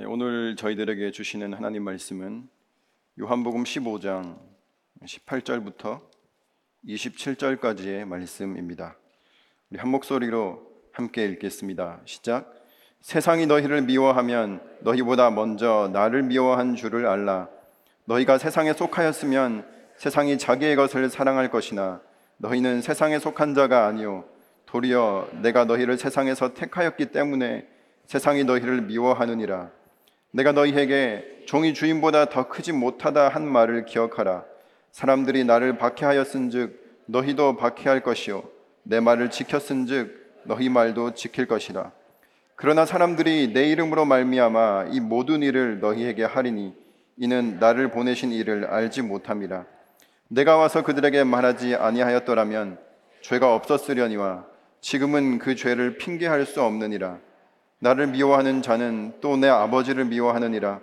네, 오늘 저희들에게 주시는 하나님 말씀은 요한복음 15장 18절부터 27절까지의 말씀입니다. 우리 한 목소리로 함께 읽겠습니다. 시작. 세상이 너희를 미워하면 너희보다 먼저 나를 미워한 줄을 알라. 너희가 세상에 속하였으면 세상이 자기의 것을 사랑할 것이나 너희는 세상에 속한 자가 아니요 도리어 내가 너희를 세상에서 택하였기 때문에 세상이 너희를 미워하느니라. 내가 너희에게 종이 주인보다 더 크지 못하다 한 말을 기억하라. 사람들이 나를 박해하였은즉 너희도 박해할 것이요 내 말을 지켰은즉 너희 말도 지킬 것이라. 그러나 사람들이 내 이름으로 말미암아 이 모든 일을 너희에게 하리니 이는 나를 보내신 이를 알지 못함이라. 내가 와서 그들에게 말하지 아니하였더라면 죄가 없었으려니와 지금은 그 죄를 핑계할 수 없느니라. 나를 미워하는 자는 또 내 아버지를 미워하느니라.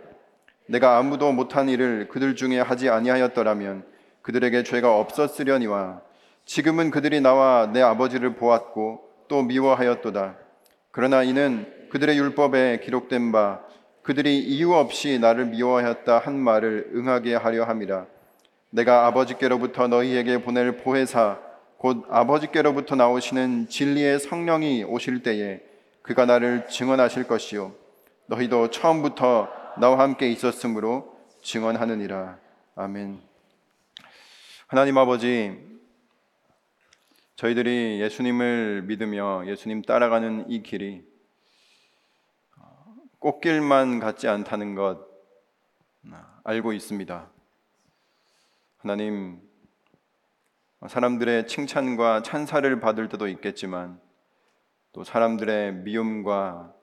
내가 아무도 못한 일을 그들 중에 하지 아니하였더라면 그들에게 죄가 없었으려니와 지금은 그들이 나와 내 아버지를 보았고 또 미워하였도다. 그러나 이는 그들의 율법에 기록된 바 그들이 이유 없이 나를 미워하였다 한 말을 응하게 하려 함이라. 내가 아버지께로부터 너희에게 보낼 보혜사 곧 아버지께로부터 나오시는 진리의 성령이 오실 때에 그가 나를 증언하실 것이요 너희도 처음부터 나와 함께 있었으므로 증언하느니라. 아멘. 하나님 아버지 저희들이 예수님을 믿으며 예수님 따라가는 이 길이 꽃길만 같지 않다는 것 알고 있습니다. 하나님 사람들의 칭찬과 찬사를 받을 때도 있겠지만 또 사람들의 미움과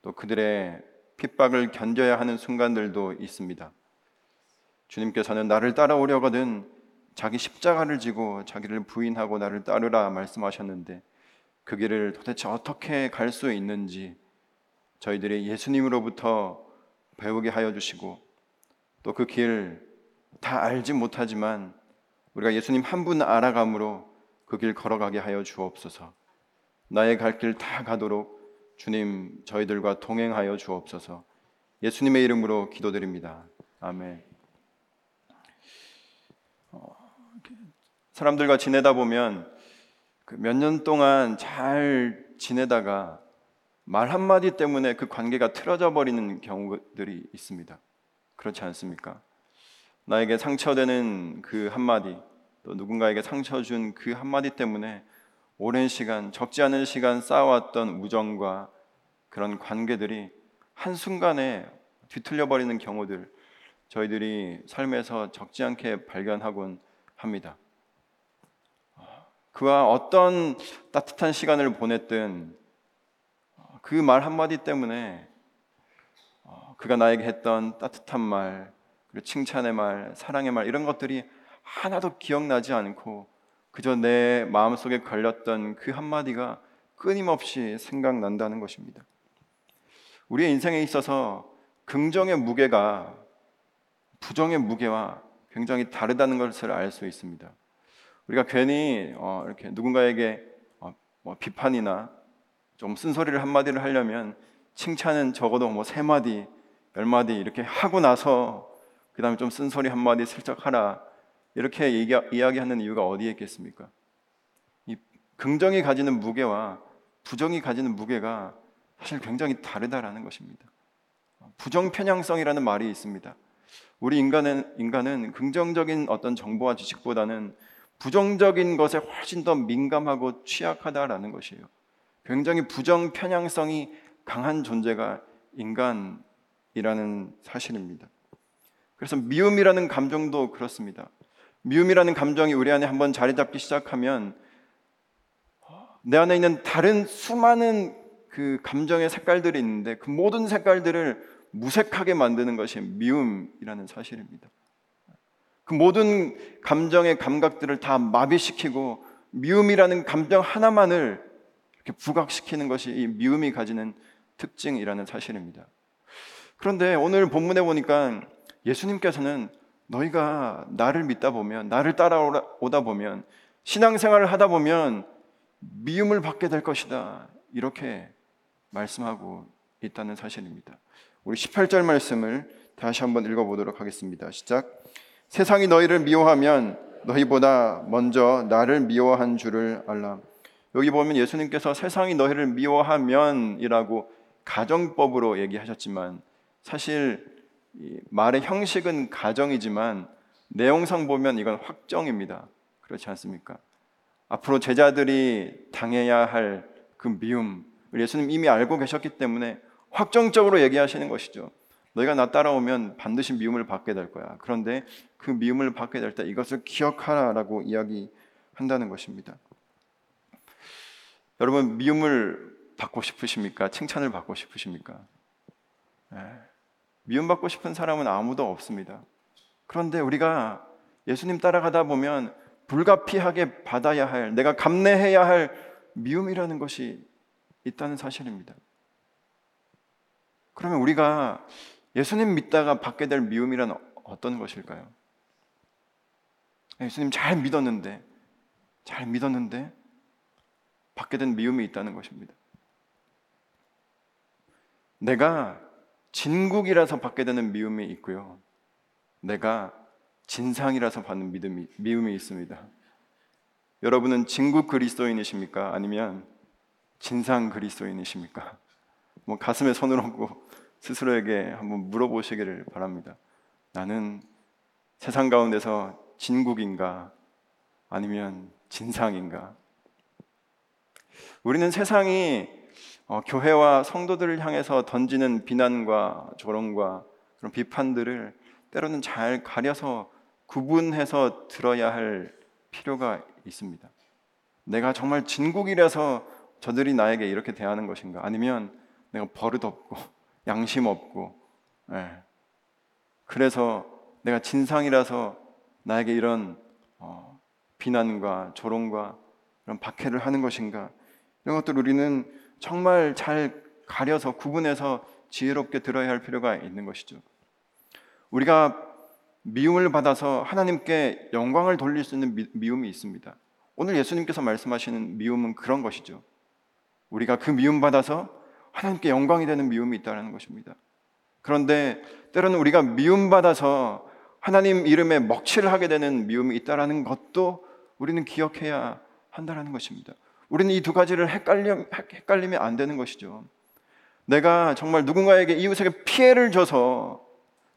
또 그들의 핍박을 견뎌야 하는 순간들도 있습니다. 주님께서는 나를 따라오려거든 자기 십자가를 지고 자기를 부인하고 나를 따르라 말씀하셨는데 그 길을 도대체 어떻게 갈 수 있는지 저희들이 예수님으로부터 배우게 하여 주시고 또 그 길 다 알지 못하지만 우리가 예수님 한 분 알아감으로 그 길 걸어가게 하여 주옵소서. 나의 갈 길 다 가도록 주님 저희들과 동행하여 주옵소서. 예수님의 이름으로 기도드립니다. 아멘. 어, 사람들과 지내다 보면 그 몇 년 동안 잘 지내다가 말 한마디 때문에 그 관계가 틀어져 버리는 경우들이 있습니다. 그렇지 않습니까? 나에게 상처되는 그 한마디, 또 누군가에게 상처 준 그 한마디 때문에 오랜 시간, 적지 않은 시간 쌓아왔던 우정과 그런 관계들이 한순간에 뒤틀려 버리는 경우들 저희들이 삶에서 적지 않게 발견하곤 합니다. 그와 어떤 따뜻한 시간을 보냈든 그 말 한마디 때문에 그가 나에게 했던 따뜻한 말, 그리고 칭찬의 말, 사랑의 말 이런 것들이 하나도 기억나지 않고 그저 내 마음속에 걸렸던 그 한마디가 끊임없이 생각난다는 것입니다. 우리의 인생에 있어서 긍정의 무게가 부정의 무게와 굉장히 다르다는 것을 알 수 있습니다. 우리가 괜히 어, 이렇게 누군가에게 어, 뭐 비판이나 좀 쓴소리를 한 마디를 하려면 칭찬은 적어도 뭐 세 마디, 열 마디 이렇게 하고 나서 그 다음에 좀 쓴소리 한 마디 슬쩍 하라 이렇게 얘기, 이야기하는 이유가 어디에 있겠습니까? 이 긍정이 가지는 무게와 부정이 가지는 무게가 사실 굉장히 다르다라는 것입니다. 부정 편향성이라는 말이 있습니다. 우리 인간은 인간은 긍정적인 어떤 정보와 지식보다는 부정적인 것에 훨씬 더 민감하고 취약하다라는 것이에요. 굉장히 부정 편향성이 강한 존재가 인간이라는 사실입니다. 그래서 미움이라는 감정도 그렇습니다. 미움이라는 감정이 우리 안에 한번 자리 잡기 시작하면 내 안에 있는 다른 수많은 그 감정의 색깔들이 있는데 그 모든 색깔들을 무색하게 만드는 것이 미움이라는 사실입니다. 그 모든 감정의 감각들을 다 마비시키고 미움이라는 감정 하나만을 이렇게 부각시키는 것이 이 미움이 가지는 특징이라는 사실입니다. 그런데 오늘 본문에 보니까 예수님께서는 너희가 나를 믿다 보면 나를 따라오다 보면 신앙생활을 하다 보면 미움을 받게 될 것이다. 이렇게 말씀하고 있다는 사실입니다. 우리 18절 말씀을 다시 한번 읽어보도록 하겠습니다. 시작. 세상이 너희를 미워하면 너희보다 먼저 나를 미워한 줄을 알라. 여기 보면 예수님께서 세상이 너희를 미워하면이라고 가정법으로 얘기하셨지만 사실 말의 형식은 가정이지만 내용상 보면 이건 확정입니다. 그렇지 않습니까? 앞으로 제자들이 당해야 할 그 미움, 예수님 이미 알고 계셨기 때문에 확정적으로 얘기하시는 것이죠. 너희가 나 따라오면 반드시 미움을 받게 될 거야. 그런데 그 미움을 받게 될 때 이것을 기억하라라고 이야기한다는 것입니다. 여러분 미움을 받고 싶으십니까? 칭찬을 받고 싶으십니까? 네. 미움 받고 싶은 사람은 아무도 없습니다. 그런데 우리가 예수님 따라가다 보면 불가피하게 받아야 할, 내가 감내해야 할 미움이라는 것이 있다는 사실입니다. 그러면 우리가 예수님 믿다가 받게 될 미움이란 어떤 것일까요? 예수님 잘 믿었는데, 잘 믿었는데, 받게 된 미움이 있다는 것입니다. 내가 진국이라서 받게 되는 미움이 있고요. 내가 진상이라서 받는 믿음이, 미움이 있습니다. 여러분은 진국 그리스도인이십니까? 아니면 진상 그리스도인이십니까? 뭐 가슴에 손을 얹고 스스로에게 한번 물어보시기를 바랍니다. 나는 세상 가운데서 진국인가? 아니면 진상인가? 우리는 세상이 어, 교회와 성도들을 향해서 던지는 비난과 조롱과 그런 비판들을 때로는 잘 가려서 구분해서 들어야 할 필요가 있습니다. 내가 정말 진국이라서 저들이 나에게 이렇게 대하는 것인가? 아니면 내가 버릇 없고 양심 없고, 예. 그래서 내가 진상이라서 나에게 이런 어, 비난과 조롱과 이런 박해를 하는 것인가? 이런 것들 우리는 정말 잘 가려서 구분해서 지혜롭게 들어야 할 필요가 있는 것이죠. 우리가 미움을 받아서 하나님께 영광을 돌릴 수 있는 미, 움이 있습니다. 오늘 예수님께서 말씀하시는 미움은 그런 것이죠. 우리가 그 미움 받아서 하나님께 영광이 되는 미움이 있다는 것입니다. 그런데 때로는 우리가 미움 받아서 하나님 이름에 먹칠을 하게 되는 미움이 있다라는 것도 우리는 기억해야 한다는 것입니다. 우리는 이 두 가지를 헷갈려, 헷갈리면 안 되는 것이죠. 내가 정말 누군가에게 이웃에게 피해를 줘서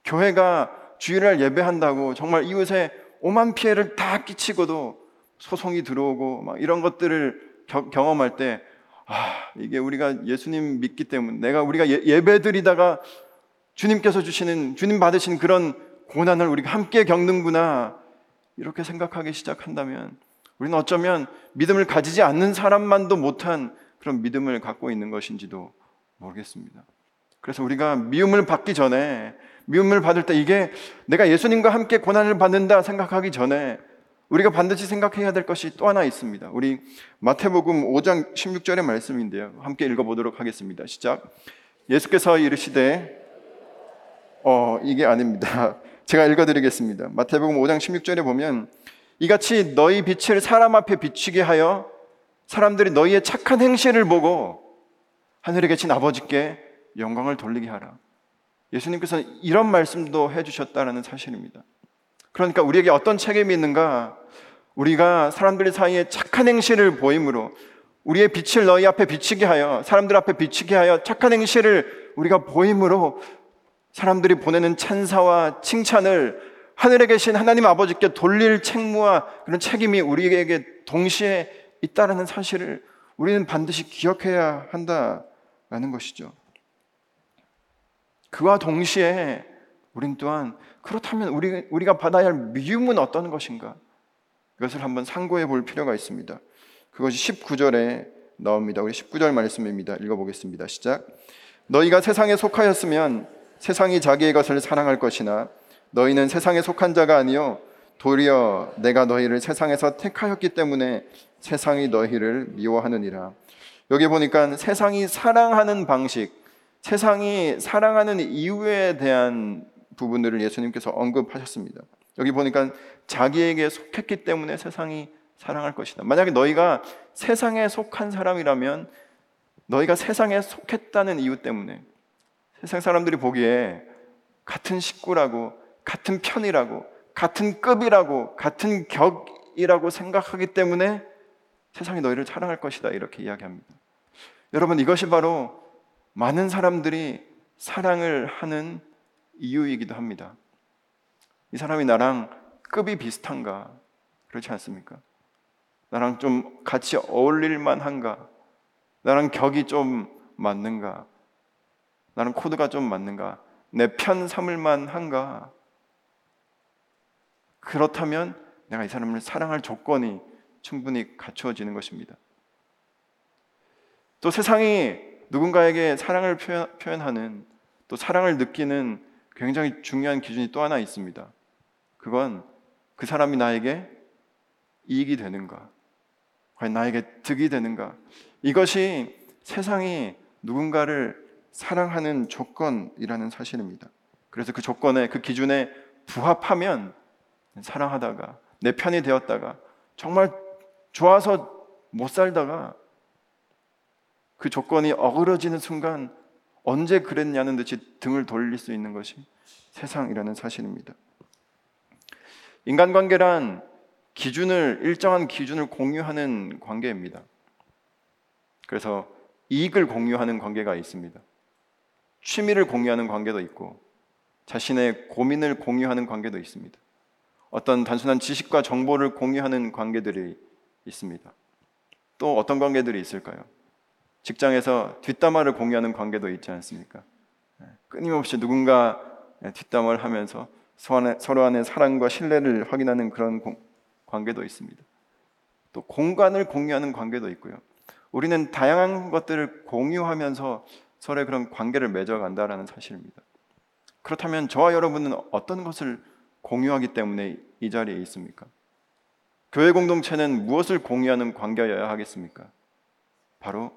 교회가 주일날 예배한다고 정말 이웃에 오만 피해를 다 끼치고도 소송이 들어오고 막 이런 것들을 겨, 경험할 때 아, 이게 우리가 예수님 믿기 때문에 내가 우리가 예, 배 드리다가 주님께서 주시는 주님 받으신 그런 고난을 우리가 함께 겪는구나 이렇게 생각하기 시작한다면 우리는 어쩌면 믿음을 가지지 않는 사람만도 못한 그런 믿음을 갖고 있는 것인지도 모르겠습니다. 그래서 우리가 미움을 받기 전에 미움을 받을 때 이게 내가 예수님과 함께 고난을 받는다 생각하기 전에 우리가 반드시 생각해야 될 것이 또 하나 있습니다. 우리 마태복음 5장 16절의 말씀인데요. 함께 읽어보도록 하겠습니다. 시작. 예수께서 이르시되 어 이게 아닙니다. 제가 읽어드리겠습니다. 마태복음 5장 16절에 보면 이같이 너희 빛을 사람 앞에 비추게 하여 사람들이 너희의 착한 행실을 보고 하늘에 계신 아버지께 영광을 돌리게 하라. 예수님께서 이런 말씀도 해주셨다는 사실입니다. 그러니까 우리에게 어떤 책임이 있는가? 우리가 사람들 사이에 착한 행실을 보임으로 우리의 빛을 너희 앞에 비치게 하여 사람들 앞에 비치게 하여 착한 행실을 우리가 보임으로 사람들이 보내는 찬사와 칭찬을 하늘에 계신 하나님 아버지께 돌릴 책무와 그런 책임이 우리에게 동시에 있다라는 사실을 우리는 반드시 기억해야 한다라는 것이죠. 그와 동시에 우린 또한 그렇다면 우리, 우리가 받아야 할 미움은 어떤 것인가? 이것을 한번 상고해 볼 필요가 있습니다. 그것이 19절에 나옵니다. 우리 19절 말씀입니다. 읽어보겠습니다. 시작. 너희가 세상에 속하였으면 세상이 자기의 것을 사랑할 것이나 너희는 세상에 속한 자가 아니요 도리어 내가 너희를 세상에서 택하였기 때문에 세상이 너희를 미워하느니라. 여기 보니까 세상이 사랑하는 방식, 세상이 사랑하는 이유에 대한 부분들을 예수님께서 언급하셨습니다. 여기 보니까 자기에게 속했기 때문에 세상이 사랑할 것이다. 만약에 너희가 세상에 속한 사람이라면 너희가 세상에 속했다는 이유 때문에 세상 사람들이 보기에 같은 식구라고, 같은 편이라고, 같은 급이라고, 같은 격이라고 생각하기 때문에 세상이 너희를 사랑할 것이다. 이렇게 이야기합니다. 여러분, 이것이 바로 많은 사람들이 사랑을 하는 이유이기도 합니다. 이 사람이 나랑 급이 비슷한가? 그렇지 않습니까? 나랑 좀 같이 어울릴만 한가? 나랑 격이 좀 맞는가? 나랑 코드가 좀 맞는가? 내 편 삼을만 한가? 그렇다면 내가 이 사람을 사랑할 조건이 충분히 갖추어지는 것입니다. 또 세상이 누군가에게 사랑을 표현, 하는 또 사랑을 느끼는 굉장히 중요한 기준이 또 하나 있습니다. 그건 그 사람이 나에게 이익이 되는가, 과연 나에게 득이 되는가. 이것이 세상이 누군가를 사랑하는 조건이라는 사실입니다. 그래서 그 조건에 그 기준에 부합하면 사랑하다가 내 편이 되었다가 정말 좋아서 못 살다가 그 조건이 어그러지는 순간 언제 그랬냐는 듯이 등을 돌릴 수 있는 것이 세상이라는 사실입니다. 인간관계란 기준을 일정한 기준을 공유하는 관계입니다. 그래서 이익을 공유하는 관계가 있습니다. 취미를 공유하는 관계도 있고 자신의 고민을 공유하는 관계도 있습니다. 어떤 단순한 지식과 정보를 공유하는 관계들이 있습니다. 또 어떤 관계들이 있을까요? 직장에서 뒷담화를 공유하는 관계도 있지 않습니까? 네, 끊임없이 누군가 뒷담화를 하면서 서로 안의 사랑과 신뢰를 확인하는 그런 관계도 있습니다. 또 공간을 공유하는 관계도 있고요. 우리는 다양한 것들을 공유하면서 서로의 그런 관계를 맺어간다라는 사실입니다. 그렇다면 저와 여러분은 어떤 것을 공유하기 때문에 이 자리에 있습니까? 교회 공동체는 무엇을 공유하는 관계여야 하겠습니까? 바로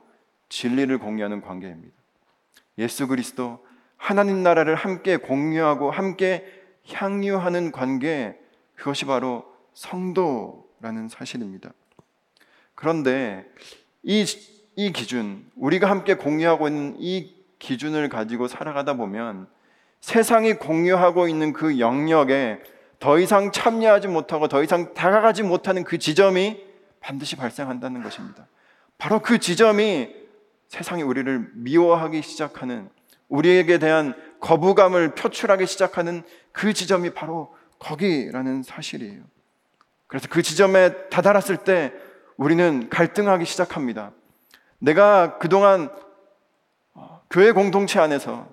진리를 공유하는 관계입니다. 예수 그리스도 하나님 나라를 함께 공유하고 함께 향유하는 관계 그것이 바로 성도라는 사실입니다. 그런데 이, 이 기준, 우리가 함께 공유하고 있는 이 기준을 가지고 살아가다 보면 세상이 공유하고 있는 그 영역에 더 이상 참여하지 못하고 더 이상 다가가지 못하는 그 지점이 반드시 발생한다는 것입니다. 바로 그 지점이 세상이 우리를 미워하기 시작하는 우리에게 대한 거부감을 표출하기 시작하는 그 지점이 바로 거기라는 사실이에요. 그래서 그 지점에 다다랐을 때 우리는 갈등하기 시작합니다. 내가 그동안 어, 교회 공동체 안에서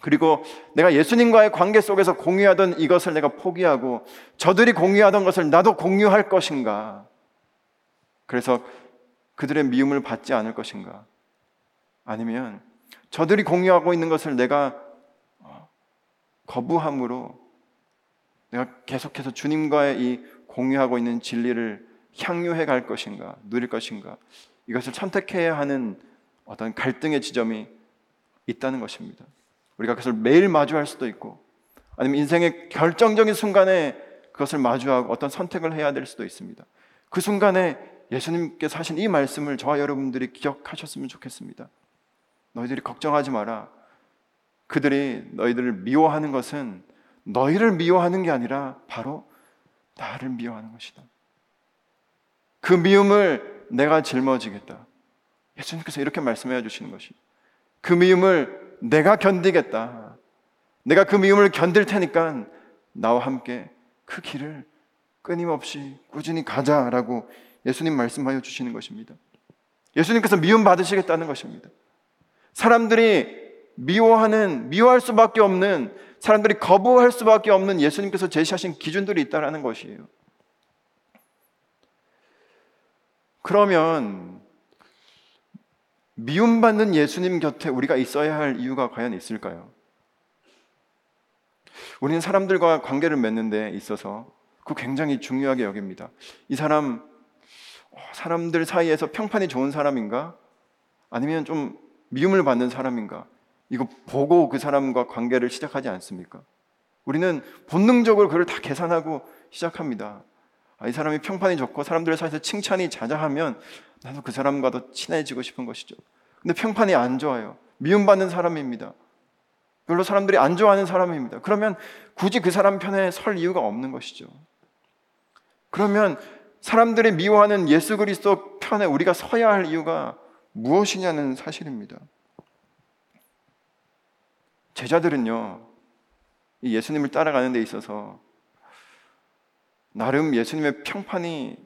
그리고 내가 예수님과의 관계 속에서 공유하던 이것을 내가 포기하고 저들이 공유하던 것을 나도 공유할 것인가? 그래서 그들의 미움을 받지 않을 것인가? 아니면 저들이 공유하고 있는 것을 내가 어, 거부함으로 내가 계속해서 주님과의 이 공유하고 있는 진리를 향유해 갈 것인가, 누릴 것인가, 이것을 선택해야 하는 어떤 갈등의 지점이 있다는 것입니다. 우리가 그것을 매일 마주할 수도 있고, 아니면 인생의 결정적인 순간에 그것을 마주하고 어떤 선택을 해야 될 수도 있습니다. 그 순간에 예수님께서 하신 이 말씀을 저와 여러분들이 기억하셨으면 좋겠습니다. 너희들이 걱정하지 마라. 그들이 너희들을 미워하는 것은 너희를 미워하는 게 아니라 바로 나를 미워하는 것이다. 그 미움을 내가 짊어지겠다. 예수님께서 이렇게 말씀해 주시는 것이. 그 미움을 내가 견디겠다. 내가 그 미움을 견딜 테니까 나와 함께 그 길을 끊임없이 꾸준히 가자라고 예수님 말씀하여 주시는 것입니다. 예수님께서 미움 받으시겠다는 것입니다. 사람들이 미워하는, 미워할 수밖에 없는, 사람들이 거부할 수밖에 없는 예수님께서 제시하신 기준들이 있다는 것이에요. 그러면 미움받는 예수님 곁에 우리가 있어야 할 이유가 과연 있을까요? 우리는 사람들과 관계를 맺는 데 있어서 그 굉장히 중요하게 여깁니다. 이 사람, 어, 사람들 사이에서 평판이 좋은 사람인가? 아니면 좀 미움을 받는 사람인가? 이거 보고 그 사람과 관계를 시작하지 않습니까? 우리는 본능적으로 그걸 다 계산하고 시작합니다. 아, 이 사람이 평판이 좋고 사람들 사이에서 칭찬이 자자하면 나도 그 사람과 더 친해지고 싶은 것이죠. 근데 평판이 안 좋아요. 미움받는 사람입니다. 별로 사람들이 안 좋아하는 사람입니다. 그러면 굳이 그 사람 편에 설 이유가 없는 것이죠. 그러면 사람들이 미워하는 예수 그리스도 편에 우리가 서야 할 이유가 무엇이냐는 사실입니다. 제자들은요, 이 예수님을 따라가는 데 있어서 나름 예수님의 평판이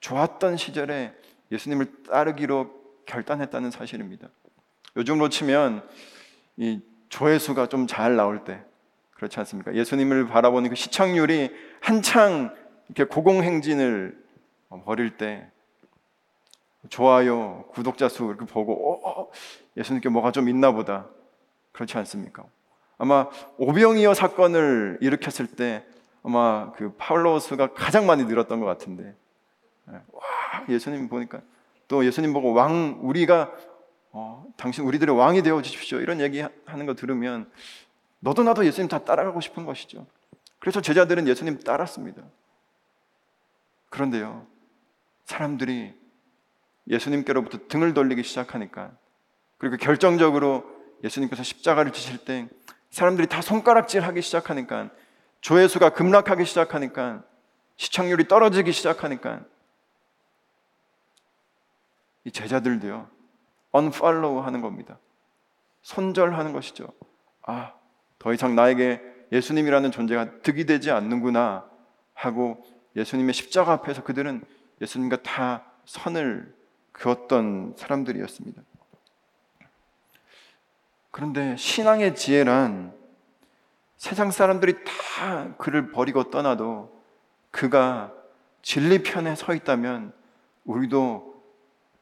좋았던 시절에 예수님을 따르기로 결단했다는 사실입니다. 요즘으로 치면 이 조회수가 좀 잘 나올 때 그렇지 않습니까? 예수님을 바라보는 그 시청률이 한창 이렇게 고공행진을 벌일 때 좋아요, 구독자 수 이렇게 보고 어, 어, 예수님께 뭐가 좀 있나 보다 그렇지 않습니까? 아마 오병이어 사건을 일으켰을 때 아마 그 팔로워 수가 가장 많이 늘었던 것 같은데 예, 와 예수님 보니까 또 예수님 보고 왕 우리가 어, 당신 우리들의 왕이 되어 주십시오 이런 얘기 하는 거 들으면 너도 나도 예수님 다 따라가고 싶은 것이죠. 그래서 제자들은 예수님 따랐습니다. 그런데요 사람들이 예수님께로부터 등을 돌리기 시작하니까 그리고 결정적으로 예수님께서 십자가를 지실 때 사람들이 다 손가락질하기 시작하니까 조회수가 급락하기 시작하니까 시청률이 떨어지기 시작하니까 이 제자들도요 unfollow 하는 겁니다. 손절하는 것이죠. 아, 더 이상 나에게 예수님이라는 존재가 득이 되지 않는구나 하고 예수님의 십자가 앞에서 그들은 예수님과 다 선을 그었던 사람들이었습니다. 그런데 신앙의 지혜란 세상 사람들이 다 그를 버리고 떠나도 그가 진리 편에 서 있다면 우리도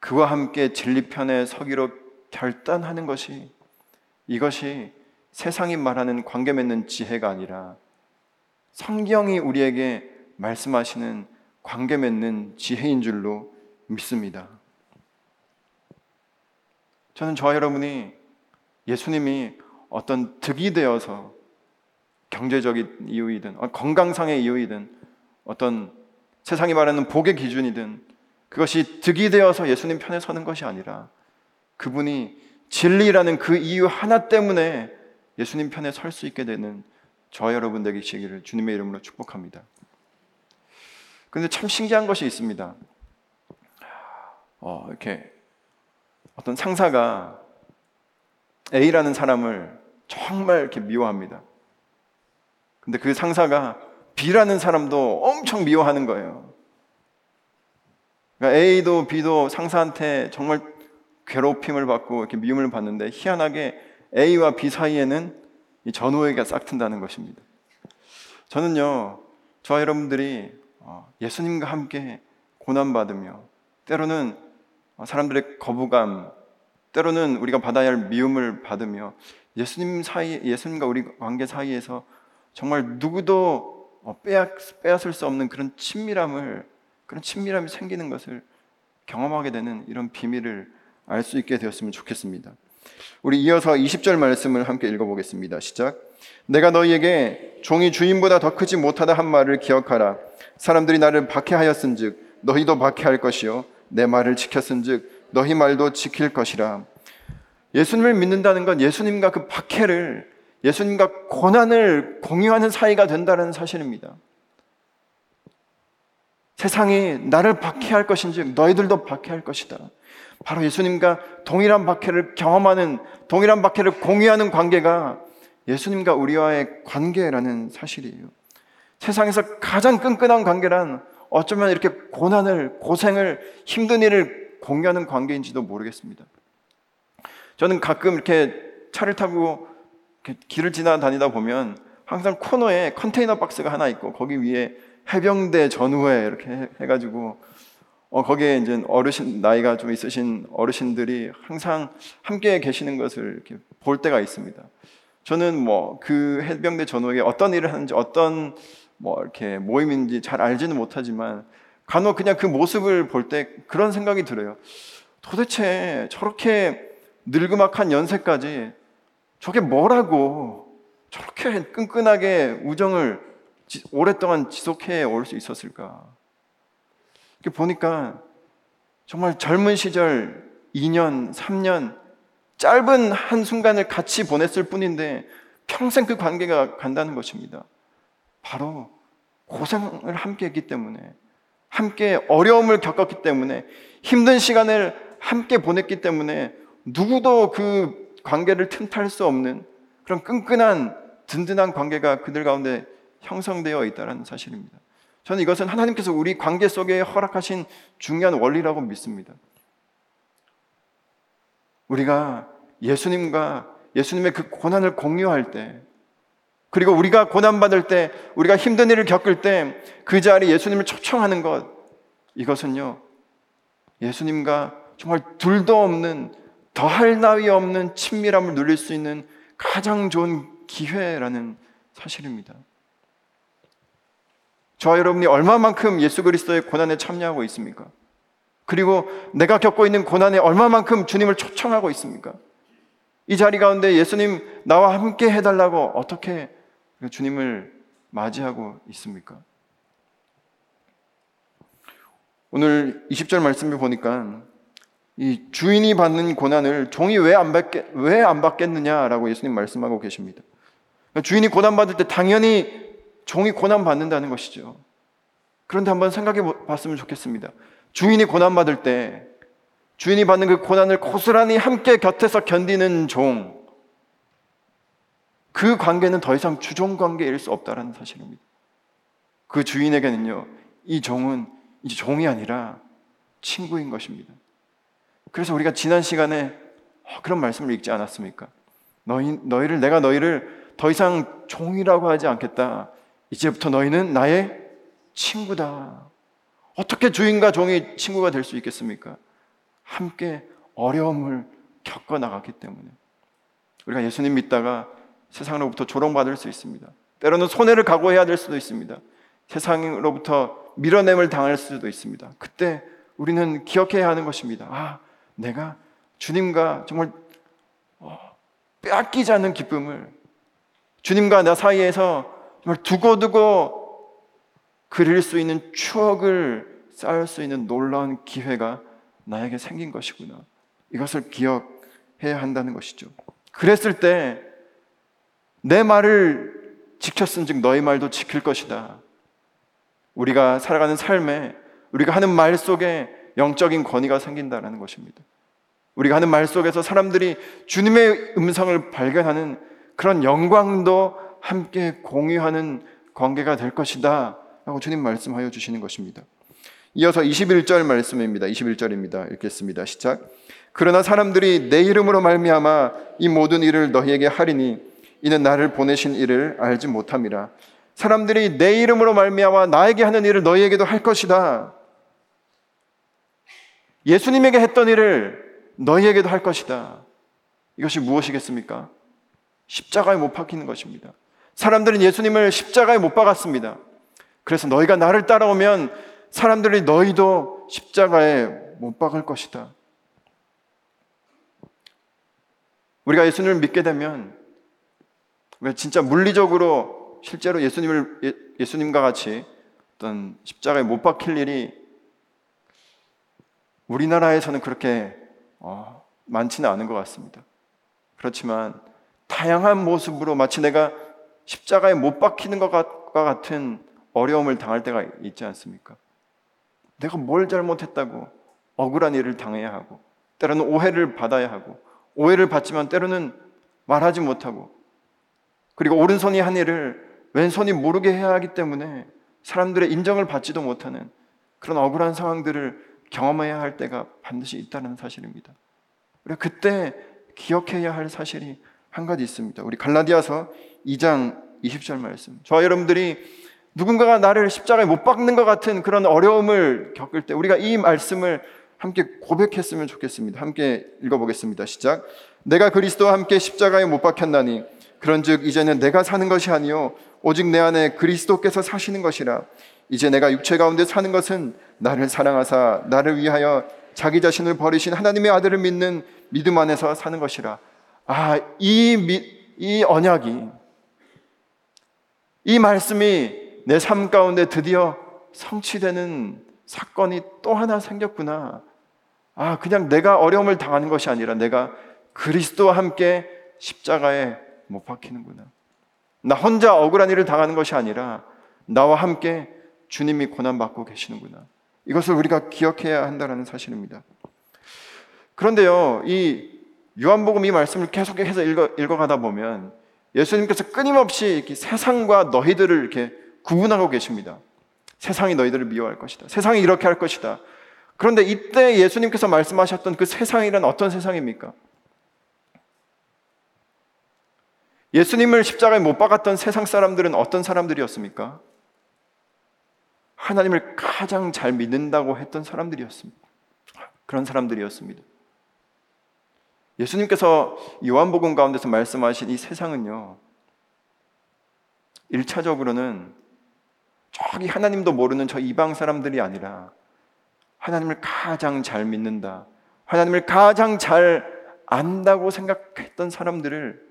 그와 함께 진리 편에 서기로 결단하는 것이 이것이 세상이 말하는 관계 맺는 지혜가 아니라 성경이 우리에게 말씀하시는 관계 맺는 지혜인 줄로 믿습니다. 저는 저와 여러분이 예수님이 어떤 득이 되어서 경제적인 이유이든 어, 건강상의 이유이든 어떤 세상이 말하는 복의 기준이든 그것이 득이 되어서 예수님 편에 서는 것이 아니라 그분이 진리라는 그 이유 하나 때문에 예수님 편에 설 수 있게 되는 저 여러분 되시기를 주님의 이름으로 축복합니다. 그런데 참 신기한 것이 있습니다. 어, 이렇게 어떤 상사가 A라는 사람을 정말 이렇게 미워합니다. 근데 그 상사가 B라는 사람도 엄청 미워하는 거예요. 그러니까 A도 B도 상사한테 정말 괴롭힘을 받고 이렇게 미움을 받는데 희한하게 A와 B 사이에는 이 전우에게 싹튼다는 것입니다. 저는요, 저와 여러분들이 어, 예수님과 함께 고난받으며 때로는 사람들의 거부감, 때로는 우리가 받아야 할 미움을 받으며 예수님 사이, 예수님과 우리 관계 사이에서 정말 누구도 어, 빼앗을 수 없는 그런 친밀함을 그런 친밀함이 생기는 것을 경험하게 되는 이런 비밀을 알 수 있게 되었으면 좋겠습니다. 우리 이어서 20절 말씀을 함께 읽어보겠습니다. 시작. 내가 너희에게 종이 주인보다 더 크지 못하다 한 말을 기억하라. 사람들이 나를 박해하였은즉 너희도 박해할 것이요 내 말을 지켰은즉 너희 말도 지킬 것이라. 예수님을 믿는다는 건 예수님과 그 박해를 예수님과 고난을 공유하는 사이가 된다는 사실입니다. 세상이 나를 박해할 것인지 너희들도 박해할 것이다. 바로 예수님과 동일한 박해를 경험하는 동일한 박해를 공유하는 관계가 예수님과 우리와의 관계라는 사실이에요. 세상에서 가장 끈끈한 관계란 어쩌면 이렇게 고난을 고생을 힘든 일을 공유하는 관계인지도 모르겠습니다. 저는 가끔 이렇게 차를 타고 이렇게 길을 지나다니다 보면 항상 코너에 컨테이너 박스가 하나 있고 거기 위에 해병대 전후회 이렇게 해가지고 어, 거기에 이제 어르신 나이가 좀 있으신 어르신들이 항상 함께 계시는 것을 이렇게 볼 때가 있습니다. 저는 뭐 그 해병대 전후에 어떤 일을 하는지 어떤 뭐 이렇게 모임인지 잘 알지는 못하지만 간혹 그냥 그 모습을 볼 때 그런 생각이 들어요. 도대체 저렇게 늙음악한 연세까지 저게 뭐라고 저렇게 끈끈하게 우정을 오랫동안 지속해 올 수 있었을까? 보니까 정말 젊은 시절 2년, 3년 짧은 한 순간을 같이 보냈을 뿐인데 평생 그 관계가 간다는 것입니다. 바로 고생을 함께 했기 때문에, 함께 어려움을 겪었기 때문에, 힘든 시간을 함께 보냈기 때문에 누구도 그 관계를 틈탈 수 없는 그런 끈끈한 든든한 관계가 그들 가운데 형성되어 있다는 사실입니다. 저는 이것은 하나님께서 우리 관계 속에 허락하신 중요한 원리라고 믿습니다. 우리가 예수님과 예수님의 그 고난을 공유할 때, 그리고 우리가 고난받을 때, 우리가 힘든 일을 겪을 때, 그 자리에 예수님을 초청하는 것, 이것은요, 예수님과 정말 둘도 없는, 더할 나위 없는 친밀함을 누릴 수 있는 가장 좋은 기회라는 사실입니다. 저와 여러분이 얼마만큼 예수 그리스도의 고난에 참여하고 있습니까? 그리고 내가 겪고 있는 고난에 얼마만큼 주님을 초청하고 있습니까? 이 자리 가운데 예수님 나와 함께 해달라고 어떻게 주님을 맞이하고 있습니까? 오늘 20절 말씀을 보니까 이 주인이 받는 고난을 종이 왜 안 받겠, 왜안 받겠느냐라고 예수님 말씀하고 계십니다. 주인이 고난받을 때 당연히 종이 고난받는다는 것이죠. 그런데 한번 생각해 봤으면 좋겠습니다. 주인이 고난받을 때 주인이 받는 그 고난을 고스란히 함께 곁에서 견디는 종, 그 관계는 더 이상 주종 관계일 수 없다는 사실입니다. 그 주인에게는요, 이 종은 이제 종이 아니라 친구인 것입니다. 그래서 우리가 지난 시간에 어, 그런 말씀을 읽지 않았습니까? 너희, 너희를, 내가 너희를 더 이상 종이라고 하지 않겠다. 이제부터 너희는 나의 친구다. 어떻게 주인과 종이 친구가 될 수 있겠습니까? 함께 어려움을 겪어 나갔기 때문에. 우리가 예수님 믿다가 세상으로부터 조롱받을 수 있습니다. 때로는 손해를 각오해야 될 수도 있습니다. 세상으로부터 밀어냄을 당할 수도 있습니다. 그때 우리는 기억해야 하는 것입니다. 아, 내가 주님과 정말 어, 빼앗기지 않는 기쁨을 주님과 나 사이에서 정말 두고두고 그릴 수 있는 추억을 쌓을 수 있는 놀라운 기회가 나에게 생긴 것이구나. 이것을 기억해야 한다는 것이죠. 그랬을 때 내 말을 지켰은 즉 너희 말도 지킬 것이다. 우리가 살아가는 삶에 우리가 하는 말 속에 영적인 권위가 생긴다는 것입니다. 우리가 하는 말 속에서 사람들이 주님의 음성을 발견하는 그런 영광도 함께 공유하는 관계가 될 것이다. 라고 주님 말씀하여 주시는 것입니다. 이어서 21절 말씀입니다. 21절입니다. 읽겠습니다. 시작. 그러나 사람들이 내 이름으로 말미암아 이 모든 일을 너희에게 하리니 이는 나를 보내신 이를 알지 못함이라. 사람들이 내 이름으로 말미암아 나에게 하는 일을 너희에게도 할 것이다. 예수님에게 했던 일을 너희에게도 할 것이다. 이것이 무엇이겠습니까? 십자가에 못 박히는 것입니다. 사람들은 예수님을 십자가에 못 박았습니다. 그래서 너희가 나를 따라오면 사람들이 너희도 십자가에 못 박을 것이다. 우리가 예수님을 믿게 되면 진짜 물리적으로 실제로 예수님을 예, 예수님과 같이 어떤 십자가에 못 박힐 일이 우리나라에서는 그렇게 어, 많지는 않은 것 같습니다. 그렇지만 다양한 모습으로 마치 내가 십자가에 못 박히는 것과 같은 어려움을 당할 때가 있지 않습니까? 내가 뭘 잘못했다고 억울한 일을 당해야 하고, 때로는 오해를 받아야 하고, 오해를 받지만 때로는 말하지 못하고, 그리고 오른손이 한 일을 왼손이 모르게 해야 하기 때문에 사람들의 인정을 받지도 못하는 그런 억울한 상황들을 경험해야 할 때가 반드시 있다는 사실입니다. 우리가 그때 기억해야 할 사실이 한 가지 있습니다. 우리 갈라디아서 2장 20절 말씀. 저와 여러분들이 누군가가 나를 십자가에 못 박는 것 같은 그런 어려움을 겪을 때 우리가 이 말씀을 함께 고백했으면 좋겠습니다. 함께 읽어보겠습니다. 시작. 내가 그리스도와 함께 십자가에 못 박혔나니 그런즉 이제는 내가 사는 것이 아니요 오직 내 안에 그리스도께서 사시는 것이라 이제 내가 육체 가운데 사는 것은 나를 사랑하사 나를 위하여 자기 자신을 버리신 하나님의 아들을 믿는 믿음 안에서 사는 것이라. 아, 이, 이 언약이, 이 말씀이 내 삶 가운데 드디어 성취되는 사건이 또 하나 생겼구나. 아, 그냥 내가 어려움을 당하는 것이 아니라 내가 그리스도와 함께 십자가에 못 박히는구나. 나 혼자 억울한 일을 당하는 것이 아니라 나와 함께 주님이 고난받고 계시는구나. 이것을 우리가 기억해야 한다는 사실입니다. 그런데요, 이 요한복음 이 말씀을 계속해서 읽어, 읽어가다 보면 예수님께서 끊임없이 이렇게 세상과 너희들을 이렇게 구분하고 계십니다. 세상이 너희들을 미워할 것이다. 세상이 이렇게 할 것이다. 그런데 이때 예수님께서 말씀하셨던 그 세상이란 어떤 세상입니까? 예수님을 십자가에 못 박았던 세상 사람들은 어떤 사람들이었습니까? 하나님을 가장 잘 믿는다고 했던 사람들이었습니다. 그런 사람들이었습니다. 예수님께서 요한복음 가운데서 말씀하신 이 세상은요, 1차적으로는 저기 하나님도 모르는 저 이방 사람들이 아니라 하나님을 가장 잘 믿는다. 하나님을 가장 잘 안다고 생각했던 사람들을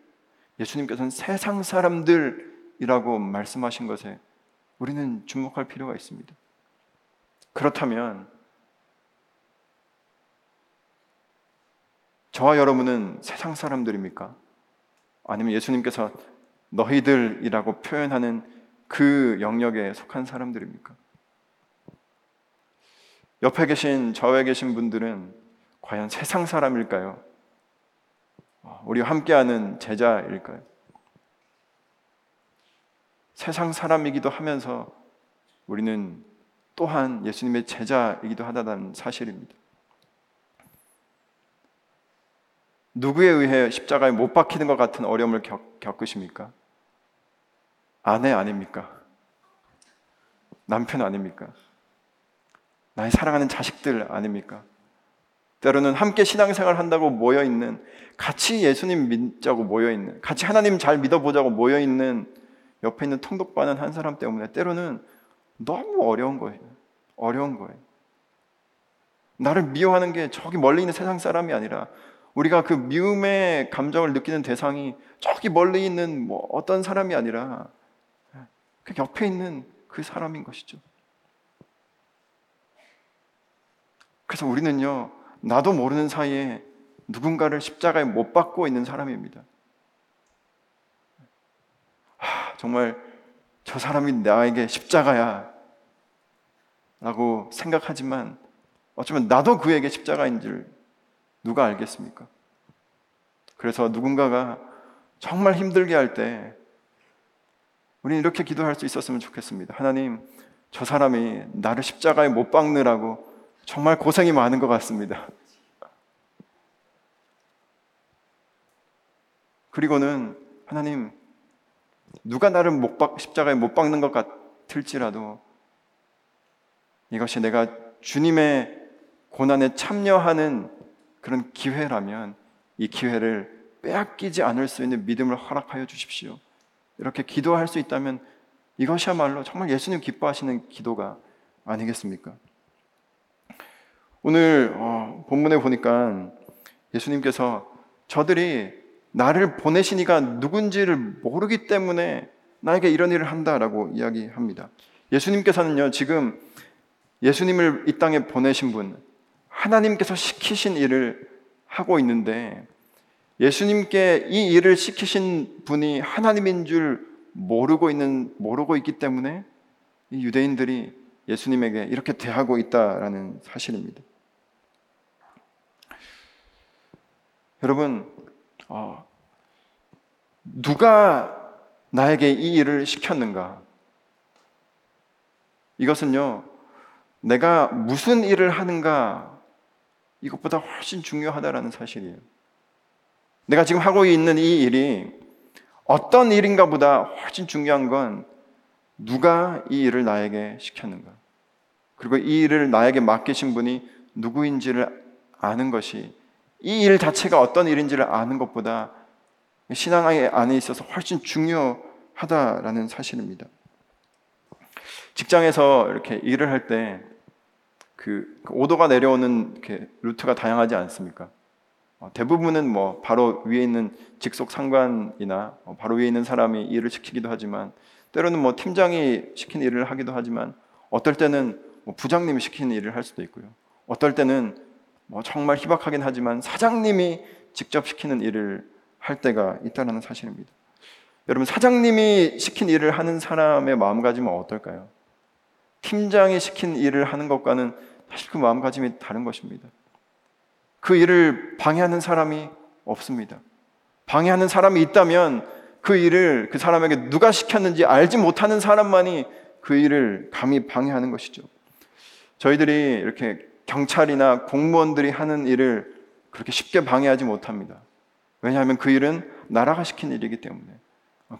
예수님께서는 세상 사람들이라고 말씀하신 것에 우리는 주목할 필요가 있습니다. 그렇다면 저와 여러분은 세상 사람들입니까? 아니면 예수님께서 너희들이라고 표현하는 그 영역에 속한 사람들입니까? 옆에 계신 저에 계신 분들은 과연 세상 사람일까요? 우리와 함께하는 제자일까요? 세상 사람이기도 하면서 우리는 또한 예수님의 제자이기도 하다는 사실입니다. 누구에 의해 십자가에 못 박히는 것 같은 어려움을 겪, 겪으십니까? 아내 아닙니까? 남편 아닙니까? 나의 사랑하는 자식들 아닙니까? 때로는 함께 신앙생활 한다고 모여 있는 같이 예수님 믿자고 모여 있는 같이 하나님 잘 믿어보자고 모여 있는 옆에 있는 통독받는 한 사람 때문에 때로는 너무 어려운 거예요. 어려운 거예요. 나를 미워하는 게 저기 멀리 있는 세상 사람이 아니라 우리가 그 미움의 감정을 느끼는 대상이 저기 멀리 있는 뭐 어떤 사람이 아니라 그 옆에 있는 그 사람인 것이죠. 그래서 우리는요, 나도 모르는 사이에 누군가를 십자가에 못 박고 있는 사람입니다. 하, 정말 저 사람이 나에게 십자가야 라고 생각하지만 어쩌면 나도 그에게 십자가인 줄 누가 알겠습니까? 그래서 누군가가 정말 힘들게 할 때 우리는 이렇게 기도할 수 있었으면 좋겠습니다. 하나님, 저 사람이 나를 십자가에 못 박느라고 정말 고생이 많은 것 같습니다. 그리고는 하나님, 누가 나를 못 박, 십자가에 못 박는 것 같을지라도 이것이 내가 주님의 고난에 참여하는 그런 기회라면 이 기회를 빼앗기지 않을 수 있는 믿음을 허락하여 주십시오. 이렇게 기도할 수 있다면 이것이야말로 정말 예수님 기뻐하시는 기도가 아니겠습니까? 오늘 어, 본문에 보니까 예수님께서 저들이 나를 보내시니가 누군지를 모르기 때문에 나에게 이런 일을 한다라고 이야기합니다. 예수님께서는요, 지금 예수님을 이 땅에 보내신 분, 하나님께서 시키신 일을 하고 있는데 예수님께 이 일을 시키신 분이 하나님인 줄 모르고 있는 모르고 있기 때문에 이 유대인들이 예수님에게 이렇게 대하고 있다라는 사실입니다. 여러분, 어, 누가 나에게 이 일을 시켰는가? 이것은요, 내가 무슨 일을 하는가 이것보다 훨씬 중요하다라는 사실이에요. 내가 지금 하고 있는 이 일이 어떤 일인가 보다 훨씬 중요한 건 누가 이 일을 나에게 시켰는가. 그리고 이 일을 나에게 맡기신 분이 누구인지를 아는 것이 이 일 자체가 어떤 일인지를 아는 것보다 신앙 안에 있어서 훨씬 중요하다라는 사실입니다. 직장에서 이렇게 일을 할 때 그, 그 오도가 내려오는 루트가 다양하지 않습니까? 어, 대부분은 뭐 바로 위에 있는 직속 상관이나 어, 바로 위에 있는 사람이 일을 시키기도 하지만 때로는 뭐 팀장이 시킨 일을 하기도 하지만 어떨 때는 뭐 부장님이 시키는 일을 할 수도 있고요. 어떨 때는 뭐 정말 희박하긴 하지만 사장님이 직접 시키는 일을 할 때가 있다는 사실입니다. 여러분 사장님이 시킨 일을 하는 사람의 마음가짐은 어떨까요? 팀장이 시킨 일을 하는 것과는 사실 그 마음가짐이 다른 것입니다. 그 일을 방해하는 사람이 없습니다. 방해하는 사람이 있다면 그 일을 그 사람에게 누가 시켰는지 알지 못하는 사람만이 그 일을 감히 방해하는 것이죠. 저희들이 이렇게 경찰이나 공무원들이 하는 일을 그렇게 쉽게 방해하지 못합니다. 왜냐하면 그 일은 나라가 시킨 일이기 때문에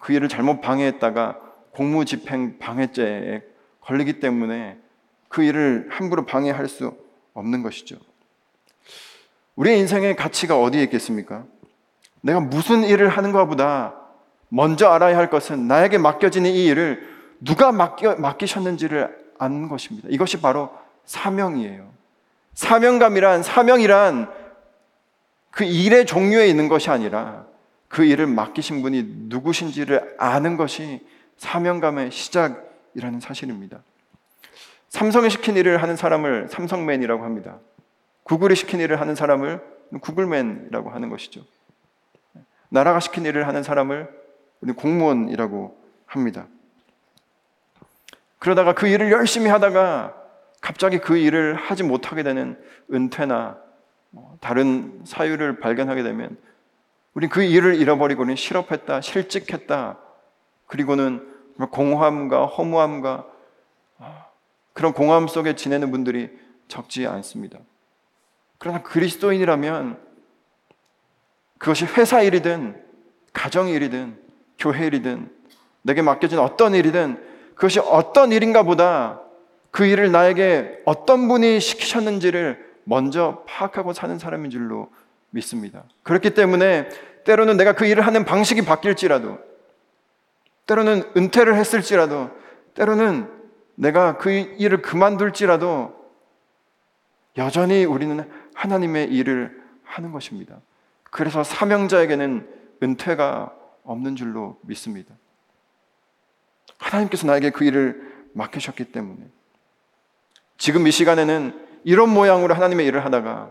그 일을 잘못 방해했다가 공무집행 방해죄에 걸리기 때문에 그 일을 함부로 방해할 수 없는 것이죠. 우리의 인생의 가치가 어디에 있겠습니까? 내가 무슨 일을 하는 것보다 먼저 알아야 할 것은 나에게 맡겨지는 이 일을 누가 맡겨, 맡기셨는지를 아는 것입니다. 이것이 바로 사명이에요. 사명감이란, 사명이란 그 일의 종류에 있는 것이 아니라 그 일을 맡기신 분이 누구신지를 아는 것이 사명감의 시작이라는 사실입니다. 삼성이 시킨 일을 하는 사람을 삼성맨이라고 합니다. 구글이 시킨 일을 하는 사람을 구글맨이라고 하는 것이죠. 나라가 시킨 일을 하는 사람을 공무원이라고 합니다. 그러다가 그 일을 열심히 하다가 갑자기 그 일을 하지 못하게 되는 은퇴나 뭐 다른 사유를 발견하게 되면 우리 그 일을 잃어버리고는 실업했다, 실직했다, 그리고는 공허함과 허무함과 그런 공허함 속에 지내는 분들이 적지 않습니다. 그러나 그리스도인이라면 그것이 회사 일이든 가정 일이든 교회 일이든 내게 맡겨진 어떤 일이든 그것이 어떤 일인가 보다 그 일을 나에게 어떤 분이 시키셨는지를 먼저 파악하고 사는 사람인 줄로 믿습니다. 그렇기 때문에 때로는 내가 그 일을 하는 방식이 바뀔지라도 때로는 은퇴를 했을지라도 때로는 내가 그 일을 그만둘지라도 여전히 우리는 하나님의 일을 하는 것입니다. 그래서 사명자에게는 은퇴가 없는 줄로 믿습니다. 하나님께서 나에게 그 일을 맡기셨기 때문에 지금 이 시간에는 이런 모양으로 하나님의 일을 하다가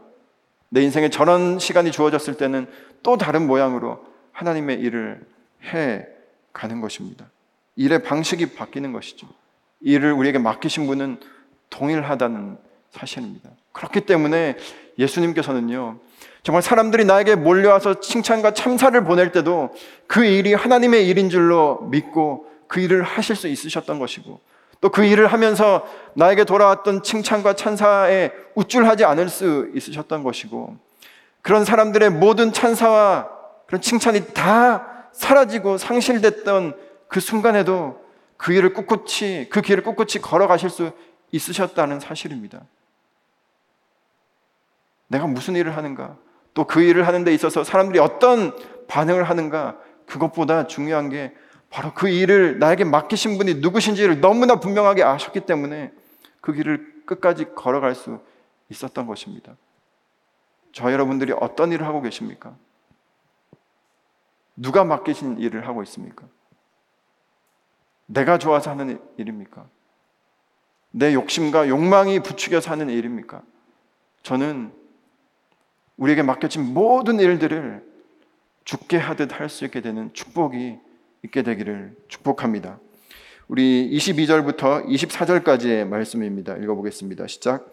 내 인생에 저런 시간이 주어졌을 때는 또 다른 모양으로 하나님의 일을 해 가는 것입니다. 일의 방식이 바뀌는 것이죠. 일을 우리에게 맡기신 분은 동일하다는 사실입니다. 그렇기 때문에 예수님께서는요, 정말 사람들이 나에게 몰려와서 칭찬과 참사를 보낼 때도 그 일이 하나님의 일인 줄로 믿고 그 일을 하실 수 있으셨던 것이고 또 그 일을 하면서 나에게 돌아왔던 칭찬과 찬사에 우쭐하지 않을 수 있으셨던 것이고 그런 사람들의 모든 찬사와 그런 칭찬이 다 사라지고 상실됐던 그 순간에도 그 일을 꿋꿋이 그 길을 꿋꿋이 걸어가실 수 있으셨다는 사실입니다. 내가 무슨 일을 하는가? 또 그 일을 하는 데 있어서 사람들이 어떤 반응을 하는가? 그것보다 중요한 게 바로 그 일을 나에게 맡기신 분이 누구신지를 너무나 분명하게 아셨기 때문에 그 길을 끝까지 걸어갈 수 있었던 것입니다. 저 여러분들이 어떤 일을 하고 계십니까? 누가 맡기신 일을 하고 있습니까? 내가 좋아서 하는 일입니까? 내 욕심과 욕망이 부추겨서 하는 일입니까? 저는 우리에게 맡겨진 모든 일들을 죽게 하듯 할 수 있게 되는 축복이 있게 되기를 축복합니다. 우리 22절부터 24절까지의 말씀입니다. 읽어보겠습니다. 시작.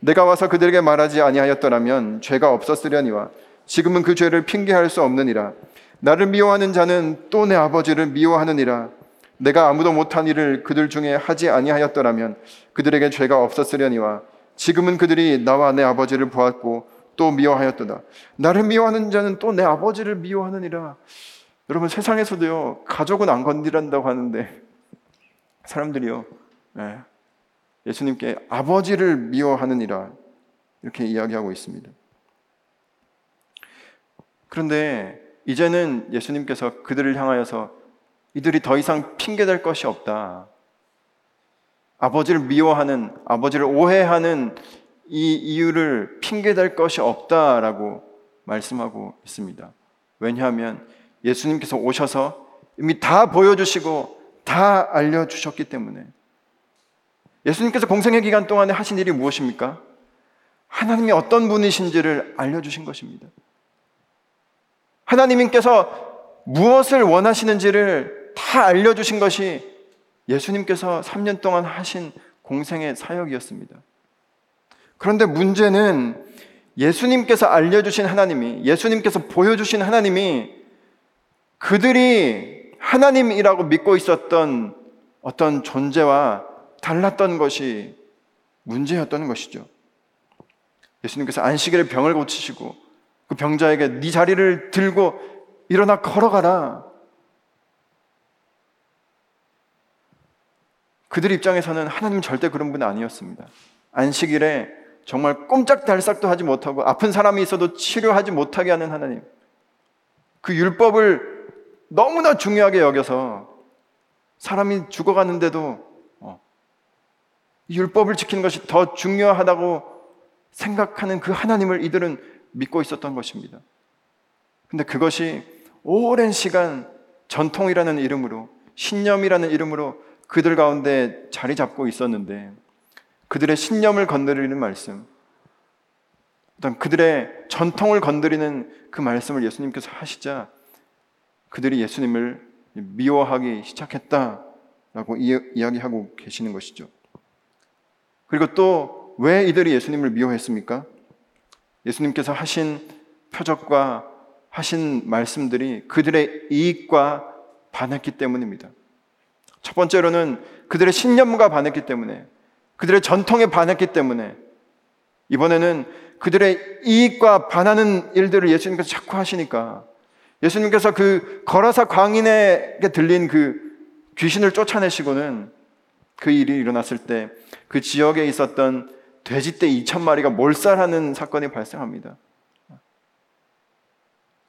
내가 와서 그들에게 말하지 아니하였더라면 죄가 없었으려니와 지금은 그 죄를 핑계할 수 없느니라. 나를 미워하는 자는 또 내 아버지를 미워하느니라. 내가 아무도 못한 일을 그들 중에 하지 아니하였더라면 그들에게 죄가 없었으려니와 지금은 그들이 나와 내 아버지를 보았고 또 미워하였도다. 나를 미워하는 자는 또 내 아버지를 미워하느니라. 여러분 세상에서도요 가족은 안 건드린다고 하는데 사람들이요 예, 예수님께 아버지를 미워하느니라 이렇게 이야기하고 있습니다. 그런데 이제는 예수님께서 그들을 향하여서 이들이 더 이상 핑계댈 것이 없다. 아버지를 미워하는, 아버지를 오해하는 이 이유를 핑계댈 것이 없다라고 말씀하고 있습니다. 왜냐하면 예수님께서 오셔서 이미 다 보여주시고 다 알려주셨기 때문에 예수님께서 공생의 기간 동안에 하신 일이 무엇입니까? 하나님이 어떤 분이신지를 알려주신 것입니다. 하나님께서 무엇을 원하시는지를 다 알려주신 것이 예수님께서 3년 동안 하신 공생의 사역이었습니다. 그런데 문제는 예수님께서 알려주신 하나님이, 예수님께서 보여주신 하나님이 그들이 하나님이라고 믿고 있었던 어떤 존재와 달랐던 것이 문제였던 것이죠. 예수님께서 안식일에 병을 고치시고 그 병자에게 네 자리를 들고 일어나 걸어가라. 그들 입장에서는 하나님 절대 그런 분 아니었습니다. 안식일에 정말 꼼짝달싹도 하지 못하고 아픈 사람이 있어도 치료하지 못하게 하는 하나님. 그 율법을 너무나 중요하게 여겨서 사람이 죽어가는데도 어, 율법을 지키는 것이 더 중요하다고 생각하는 그 하나님을 이들은 믿고 있었던 것입니다. 근데 그것이 오랜 시간 전통이라는 이름으로 신념이라는 이름으로 그들 가운데 자리 잡고 있었는데 그들의 신념을 건드리는 말씀, 어떤 그들의 전통을 건드리는 그 말씀을 예수님께서 하시자 그들이 예수님을 미워하기 시작했다라고 이야기하고 계시는 것이죠. 그리고 또 왜 이들이 예수님을 미워했습니까? 예수님께서 하신 표적과 하신 말씀들이 그들의 이익과 반했기 때문입니다. 첫 번째로는 그들의 신념과 반했기 때문에, 그들의 전통에 반했기 때문에, 이번에는 그들의 이익과 반하는 일들을 예수님께서 자꾸 하시니까, 예수님께서 그 거라사 광인에게 들린 그 귀신을 쫓아내시고는 그 일이 일어났을 때 그 지역에 있었던 돼지떼 2천 마리가 몰살하는 사건이 발생합니다.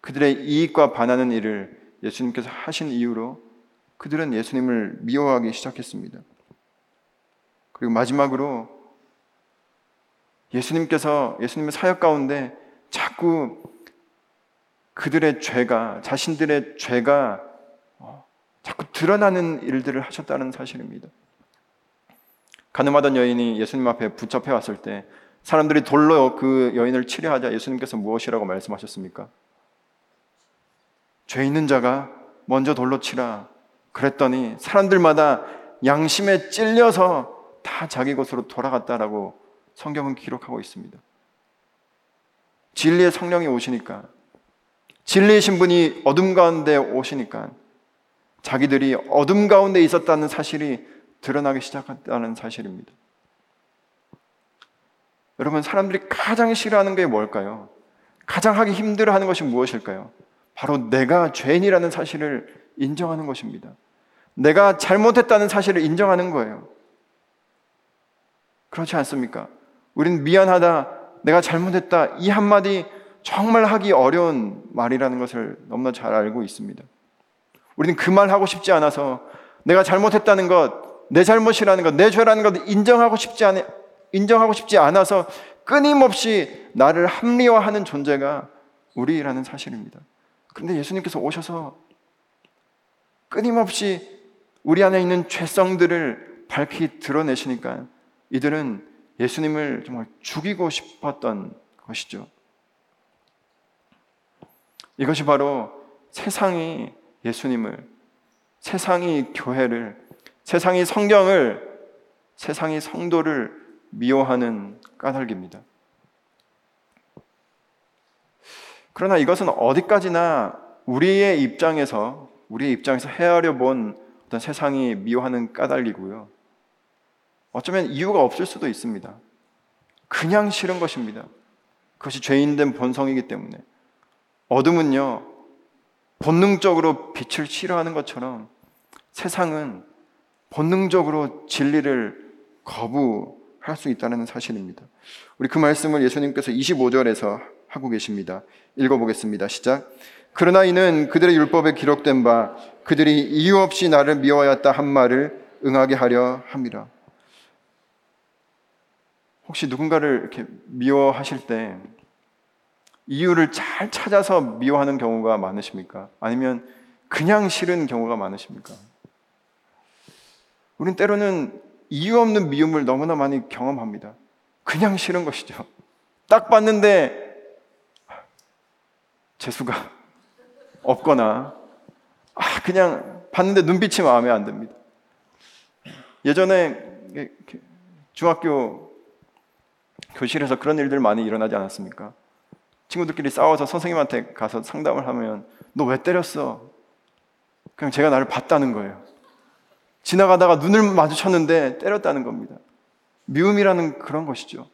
그들의 이익과 반하는 일을 예수님께서 하신 이유로 그들은 예수님을 미워하기 시작했습니다. 그리고 마지막으로 예수님께서 예수님의 사역 가운데 자꾸 그들의 죄가 자신들의 죄가 어, 자꾸 드러나는 일들을 하셨다는 사실입니다. 가늠하던 여인이 예수님 앞에 붙잡혀 왔을 때 사람들이 돌로 그 여인을 치려하자 예수님께서 무엇이라고 말씀하셨습니까? 죄 있는 자가 먼저 돌로 치라. 그랬더니 사람들마다 양심에 찔려서 다 자기 곳으로 돌아갔다라고 성경은 기록하고 있습니다. 진리의 성령이 오시니까 진리이신 분이 어둠 가운데 오시니까 자기들이 어둠 가운데 있었다는 사실이 드러나기 시작했다는 사실입니다. 여러분, 사람들이 가장 싫어하는 게 뭘까요? 가장 하기 힘들어하는 것이 무엇일까요? 바로 내가 죄인이라는 사실을 인정하는 것입니다. 내가 잘못했다는 사실을 인정하는 거예요. 그렇지 않습니까? 우린 미안하다, 내가 잘못했다, 이 한마디 정말 하기 어려운 말이라는 것을 너무나 잘 알고 있습니다. 우리는 그 말 하고 싶지 않아서 내가 잘못했다는 것, 내 잘못이라는 것, 내 죄라는 것 인정하고 싶지 않아, 인정하고 싶지 않아서 끊임없이 나를 합리화하는 존재가 우리라는 사실입니다. 그런데 예수님께서 오셔서 끊임없이 우리 안에 있는 죄성들을 밝히 드러내시니까 이들은 예수님을 정말 죽이고 싶었던 것이죠. 이것이 바로 세상이 예수님을, 세상이 교회를, 세상이 성경을, 세상이 성도를 미워하는 까닭입니다. 그러나 이것은 어디까지나 우리의 입장에서, 우리의 입장에서 헤아려 본 어떤 세상이 미워하는 까닭이고요. 어쩌면 이유가 없을 수도 있습니다. 그냥 싫은 것입니다. 그것이 죄인된 본성이기 때문에. 어둠은요, 본능적으로 빛을 싫어하는 것처럼 세상은 본능적으로 진리를 거부할 수 있다는 사실입니다. 우리 그 말씀을 예수님께서 25절에서 하고 계십니다. 읽어보겠습니다. 시작. 그러나 이는 그들의 율법에 기록된 바 그들이 이유 없이 나를 미워하였다 한 말을 응하게 하려 함이라. 혹시 누군가를 이렇게 미워하실 때 이유를 잘 찾아서 미워하는 경우가 많으십니까? 아니면 그냥 싫은 경우가 많으십니까? 우린 때로는 이유 없는 미움을 너무나 많이 경험합니다. 그냥 싫은 것이죠. 딱 봤는데 재수가 없거나 아, 그냥 봤는데 눈빛이 마음에 안 듭니다. 예전에 중학교 교실에서 그런 일들 많이 일어나지 않았습니까? 친구들끼리 싸워서 선생님한테 가서 상담을 하면 너 왜 때렸어? 그냥 제가 나를 봤다는 거예요. 지나가다가 눈을 마주쳤는데 때렸다는 겁니다. 미움이라는 그런 것이죠.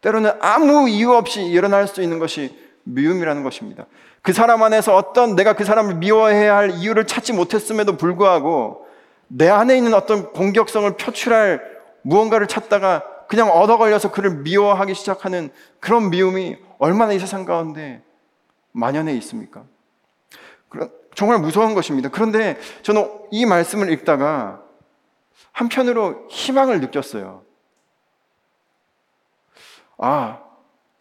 때로는 아무 이유 없이 일어날 수 있는 것이 미움이라는 것입니다. 그 사람 안에서 어떤 내가 그 사람을 미워해야 할 이유를 찾지 못했음에도 불구하고 내 안에 있는 어떤 공격성을 표출할 무언가를 찾다가 그냥 얻어 걸려서 그를 미워하기 시작하는 그런 미움이 얼마나 이 세상 가운데 만연해 있습니까? 정말 무서운 것입니다. 그런데 저는 이 말씀을 읽다가 한편으로 희망을 느꼈어요. 아,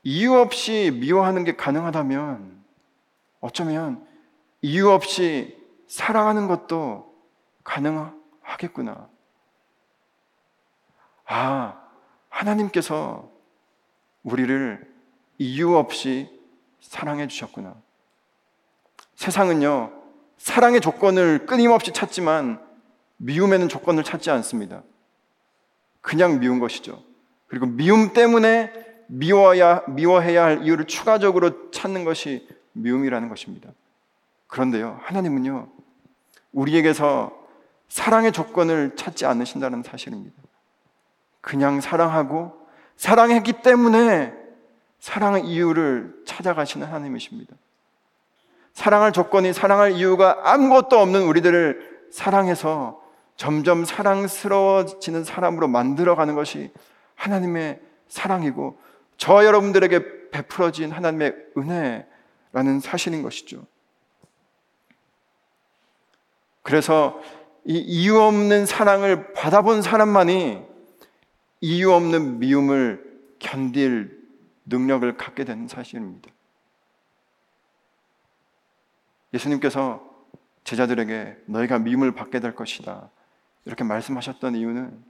이유 없이 미워하는 게 가능하다면 어쩌면 이유 없이 사랑하는 것도 가능하겠구나. 아, 하나님께서 우리를 이유 없이 사랑해 주셨구나. 세상은요, 사랑의 조건을 끊임없이 찾지만 미움에는 조건을 찾지 않습니다. 그냥 미운 것이죠. 그리고 미움 때문에 미워야, 미워해야 할 이유를 추가적으로 찾는 것이 미움이라는 것입니다. 그런데요, 하나님은요, 우리에게서 사랑의 조건을 찾지 않으신다는 사실입니다. 그냥 사랑하고 사랑했기 때문에 사랑의 이유를 찾아가시는 하나님이십니다. 사랑할 조건이 사랑할 이유가 아무것도 없는 우리들을 사랑해서 점점 사랑스러워지는 사람으로 만들어가는 것이 하나님의 사랑이고 저 여러분들에게 베풀어진 하나님의 은혜라는 사실인 것이죠. 그래서 이 이유 없는 사랑을 받아본 사람만이 이유 없는 미움을 견딜 능력을 갖게 되는 사실입니다. 예수님께서 제자들에게 너희가 미움을 받게 될 것이다. 이렇게 말씀하셨던 이유는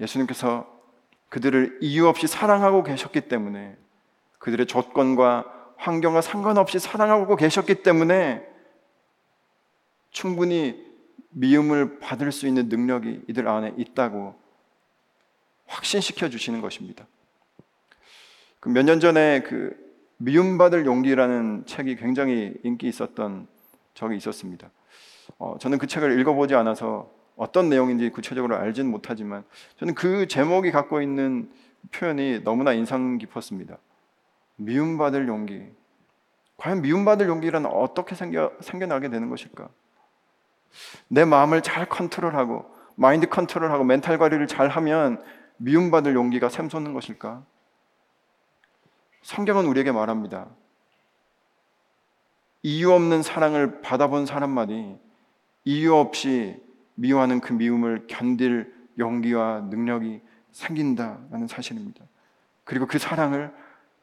예수님께서 그들을 이유 없이 사랑하고 계셨기 때문에 그들의 조건과 환경과 상관없이 사랑하고 계셨기 때문에 충분히 미움을 받을 수 있는 능력이 이들 안에 있다고 확신시켜 주시는 것입니다. 그 몇 년 전에 그 미움받을 용기라는 책이 굉장히 인기 있었던 적이 있었습니다. 어, 저는 그 책을 읽어보지 않아서 어떤 내용인지 구체적으로 알지는 못하지만 저는 그 제목이 갖고 있는 표현이 너무나 인상 깊었습니다. 미움받을 용기. 과연 미움받을 용기란 어떻게 생겨, 생겨나게 되는 것일까? 내 마음을 잘 컨트롤하고 마인드 컨트롤하고 멘탈 관리를 잘 하면 미움받을 용기가 샘솟는 것일까? 성경은 우리에게 말합니다. 이유 없는 사랑을 받아본 사람만이 이유 없이 미워하는 그 미움을 견딜 용기와 능력이 생긴다라는 사실입니다. 그리고 그 사랑을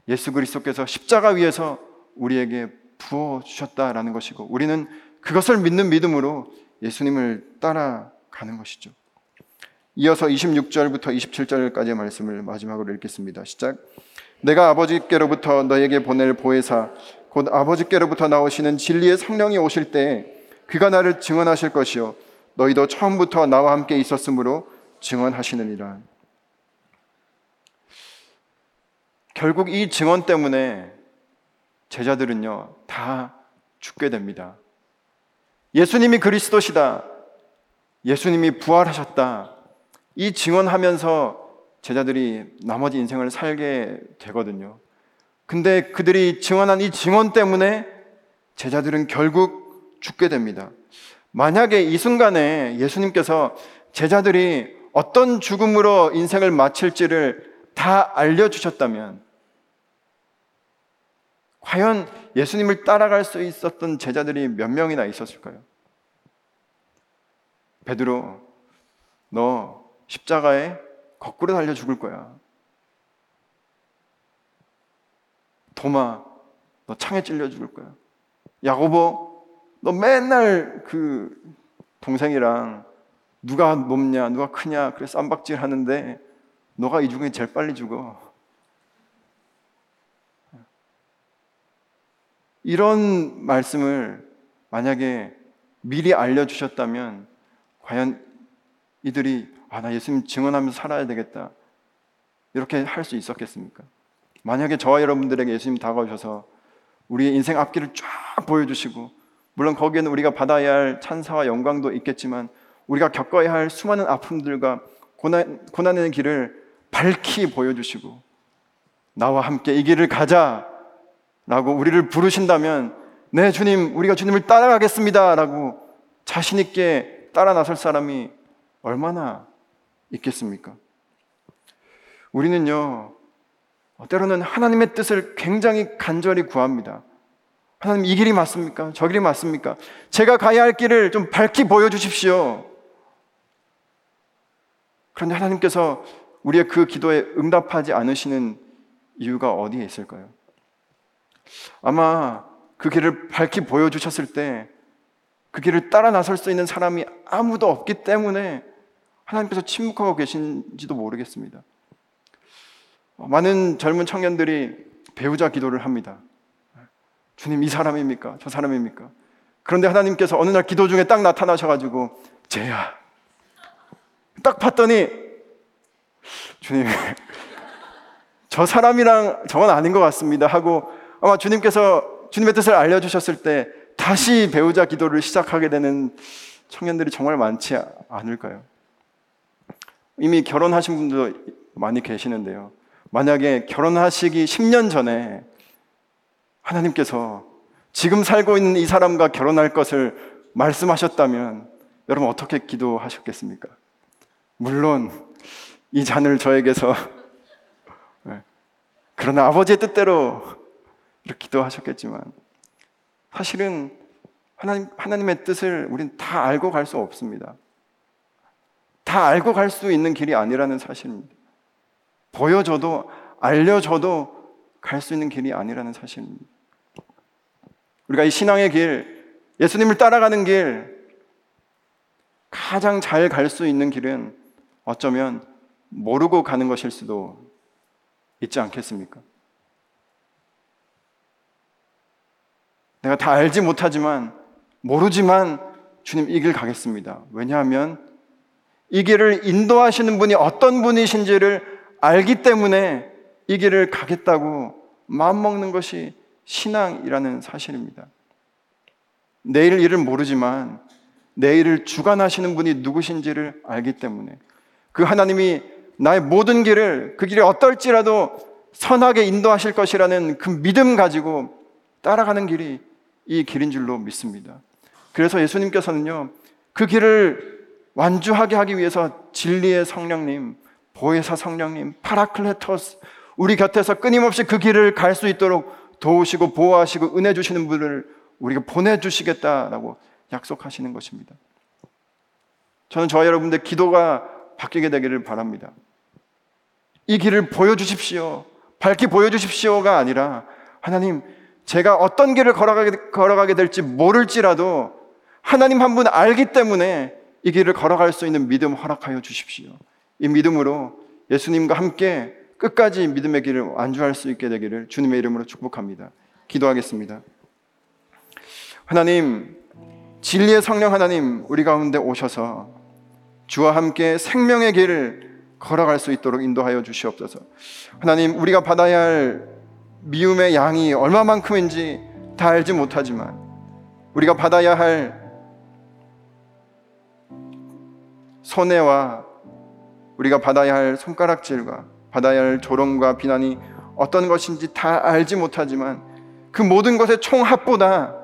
예수 그리스도께서 십자가 위에서 우리에게 부어 주셨다라는 것이고 우리는 그것을 믿는 믿음으로 예수님을 따라가는 것이죠. 이어서 26절부터 27절까지의 말씀을 마지막으로 읽겠습니다. 시작. 내가 아버지께로부터 너에게 보낼 보혜사 곧 아버지께로부터 나오시는 진리의 성령이 오실 때 그가 나를 증언하실 것이요 너희도 처음부터 나와 함께 있었으므로 증언하시느니라. 결국 이 증언 때문에 제자들은요 다 죽게 됩니다. 예수님이 그리스도시다. 예수님이 부활하셨다. 이 증언하면서 제자들이 나머지 인생을 살게 되거든요. 근데 그들이 증언한 이 증언 때문에 제자들은 결국 죽게 됩니다. 만약에 이 순간에 예수님께서 제자들이 어떤 죽음으로 인생을 마칠지를 다 알려주셨다면, 과연 예수님을 따라갈 수 있었던 제자들이 몇 명이나 있었을까요? 베드로, 너 십자가에 거꾸로 달려 죽을 거야. 도마, 너 창에 찔려 죽을 거야. 야고보, 너 맨날 그 동생이랑 누가 높냐, 누가 크냐, 그래서 쌈박질 하는데 너가 이 중에 제일 빨리 죽어. 이런 말씀을 만약에 미리 알려주셨다면 과연 이들이 아, 나 예수님 증언하면서 살아야 되겠다. 이렇게 할 수 있었겠습니까? 만약에 저와 여러분들에게 예수님 다가오셔서 우리의 인생 앞길을 쫙 보여주시고 물론 거기에는 우리가 받아야 할 찬사와 영광도 있겠지만 우리가 겪어야 할 수많은 아픔들과 고난, 고난의 길을 밝히 보여주시고 나와 함께 이 길을 가자 라고 우리를 부르신다면 네 주님 우리가 주님을 따라가겠습니다 라고 자신 있게 따라 나설 사람이 얼마나 있겠습니까? 우리는요 때로는 하나님의 뜻을 굉장히 간절히 구합니다. 하나님 이 길이 맞습니까? 저 길이 맞습니까? 제가 가야 할 길을 좀 밝히 보여주십시오. 그런데 하나님께서 우리의 그 기도에 응답하지 않으시는 이유가 어디에 있을까요? 아마 그 길을 밝히 보여주셨을 때 그 길을 따라 나설 수 있는 사람이 아무도 없기 때문에 하나님께서 침묵하고 계신지도 모르겠습니다. 많은 젊은 청년들이 배우자 기도를 합니다. 주님, 이 사람입니까? 저 사람입니까? 그런데 하나님께서 어느 날 기도 중에 딱 나타나셔가지고, 쟤야. 딱 봤더니, 주님, 저 사람이랑 저건 아닌 것 같습니다. 하고 아마 주님께서 주님의 뜻을 알려주셨을 때 다시 배우자 기도를 시작하게 되는 청년들이 정말 많지 않을까요? 이미 결혼하신 분도 많이 계시는데요. 만약에 결혼하시기 10년 전에 하나님께서 지금 살고 있는 이 사람과 결혼할 것을 말씀하셨다면 여러분 어떻게 기도하셨겠습니까? 물론 이 잔을 저에게서 네. 그러나 아버지의 뜻대로 이렇게 기도하셨겠지만 사실은 하나님, 하나님의 뜻을 우리는 다 알고 갈 수 없습니다. 다 알고 갈 수 있는 길이 아니라는 사실입니다. 보여줘도 알려줘도 갈 수 있는 길이 아니라는 사실입니다. 우리가 이 신앙의 길, 예수님을 따라가는 길, 가장 잘 갈 수 있는 길은 어쩌면 모르고 가는 것일 수도 있지 않겠습니까? 내가 다 알지 못하지만, 모르지만 주님 이 길 가겠습니다. 왜냐하면 이 길을 인도하시는 분이 어떤 분이신지를 알기 때문에 이 길을 가겠다고 마음먹는 것이 신앙이라는 사실입니다. 내일 일을 모르지만 내일을 주관하시는 분이 누구신지를 알기 때문에 그 하나님이 나의 모든 길을 그 길이 어떨지라도 선하게 인도하실 것이라는 그 믿음 가지고 따라가는 길이 이 길인 줄로 믿습니다. 그래서 예수님께서는요, 그 길을 완주하게 하기 위해서 진리의 성령님, 보혜사 성령님, 파라클레토스, 우리 곁에서 끊임없이 그 길을 갈 수 있도록 도우시고 보호하시고 은혜 주시는 분을 우리가 보내주시겠다라고 약속하시는 것입니다. 저는 저와 여러분들 기도가 바뀌게 되기를 바랍니다. 이 길을 보여주십시오. 밝히 보여주십시오가 아니라 하나님, 제가 어떤 길을 걸어가게, 걸어가게 될지 모를지라도 하나님 한 분 알기 때문에 이 길을 걸어갈 수 있는 믿음 허락하여 주십시오. 이 믿음으로 예수님과 함께 끝까지 믿음의 길을 완주할 수 있게 되기를 주님의 이름으로 축복합니다. 기도하겠습니다. 하나님, 진리의 성령 하나님, 우리 가운데 오셔서 주와 함께 생명의 길을 걸어갈 수 있도록 인도하여 주시옵소서. 하나님, 우리가 받아야 할 미움의 양이 얼마만큼인지 다 알지 못하지만 우리가 받아야 할 손해와 우리가 받아야 할 손가락질과 받아야 할 조롱과 비난이 어떤 것인지 다 알지 못하지만 그 모든 것의 총합보다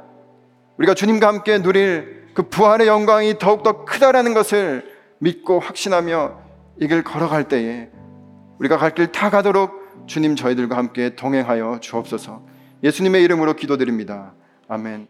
우리가 주님과 함께 누릴 그 부활의 영광이 더욱더 크다라는 것을 믿고 확신하며 이 길 걸어갈 때에 우리가 갈 길 다 가도록 주님 저희들과 함께 동행하여 주옵소서 예수님의 이름으로 기도드립니다. 아멘.